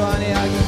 Giovanni Agnes.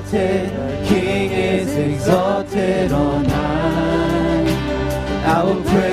exalted, King is exalted on high. I will praise.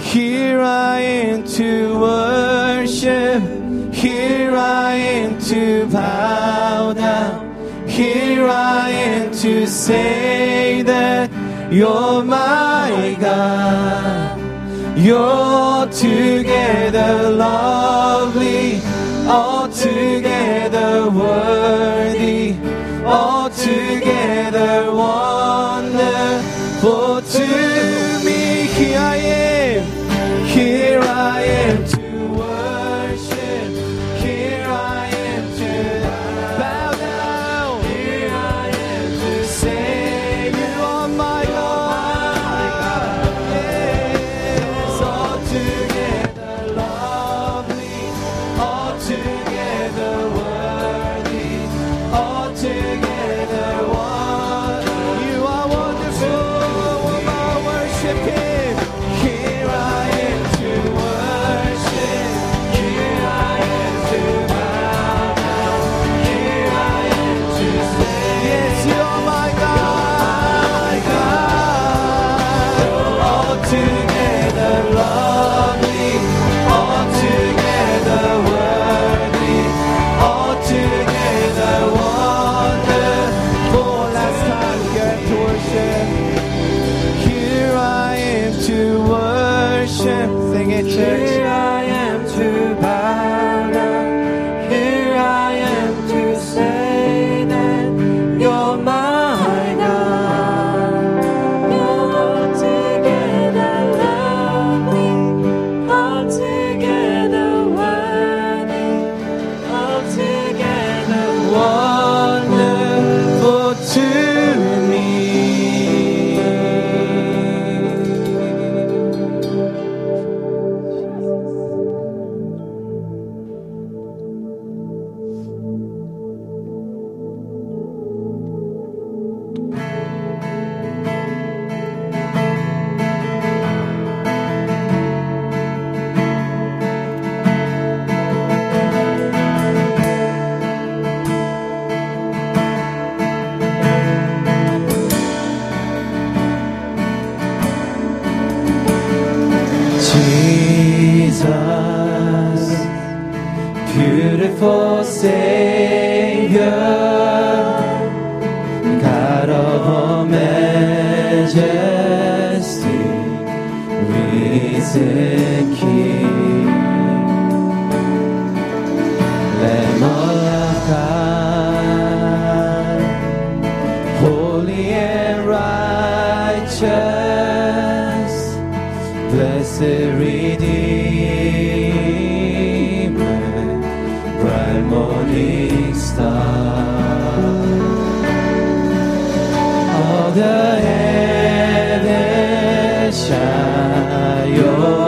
Here I am to worship. Here I am to bow down. Here I am to say that you're my God. You're together lovely, All together, worthy. righteous, blessed Redeemer, bright morning star. All the heavens shine your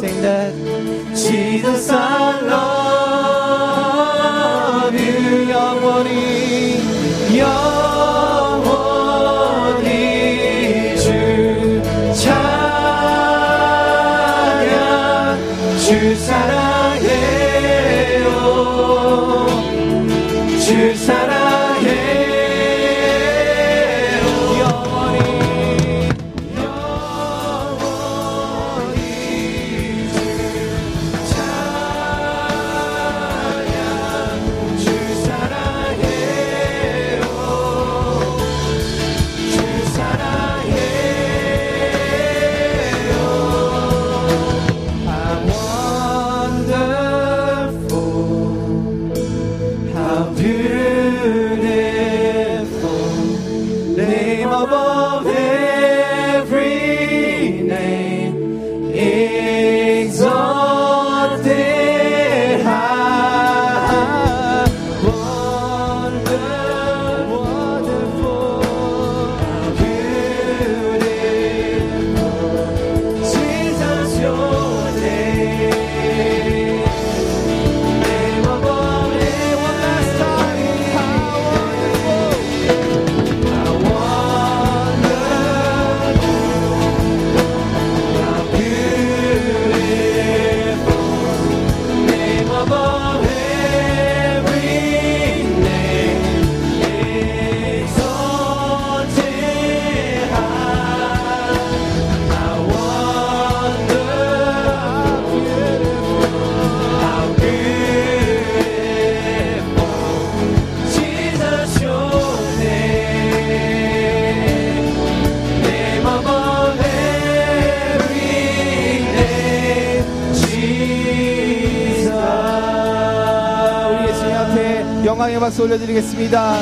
sing that Jesus I love you 영원히 영원히 주 찬양 주 사랑해요 주 사랑 박수 올려드리겠습니다.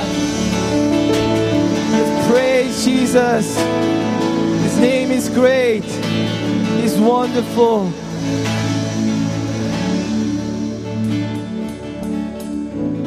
Let's praise Jesus. His name is great. He's wonderful.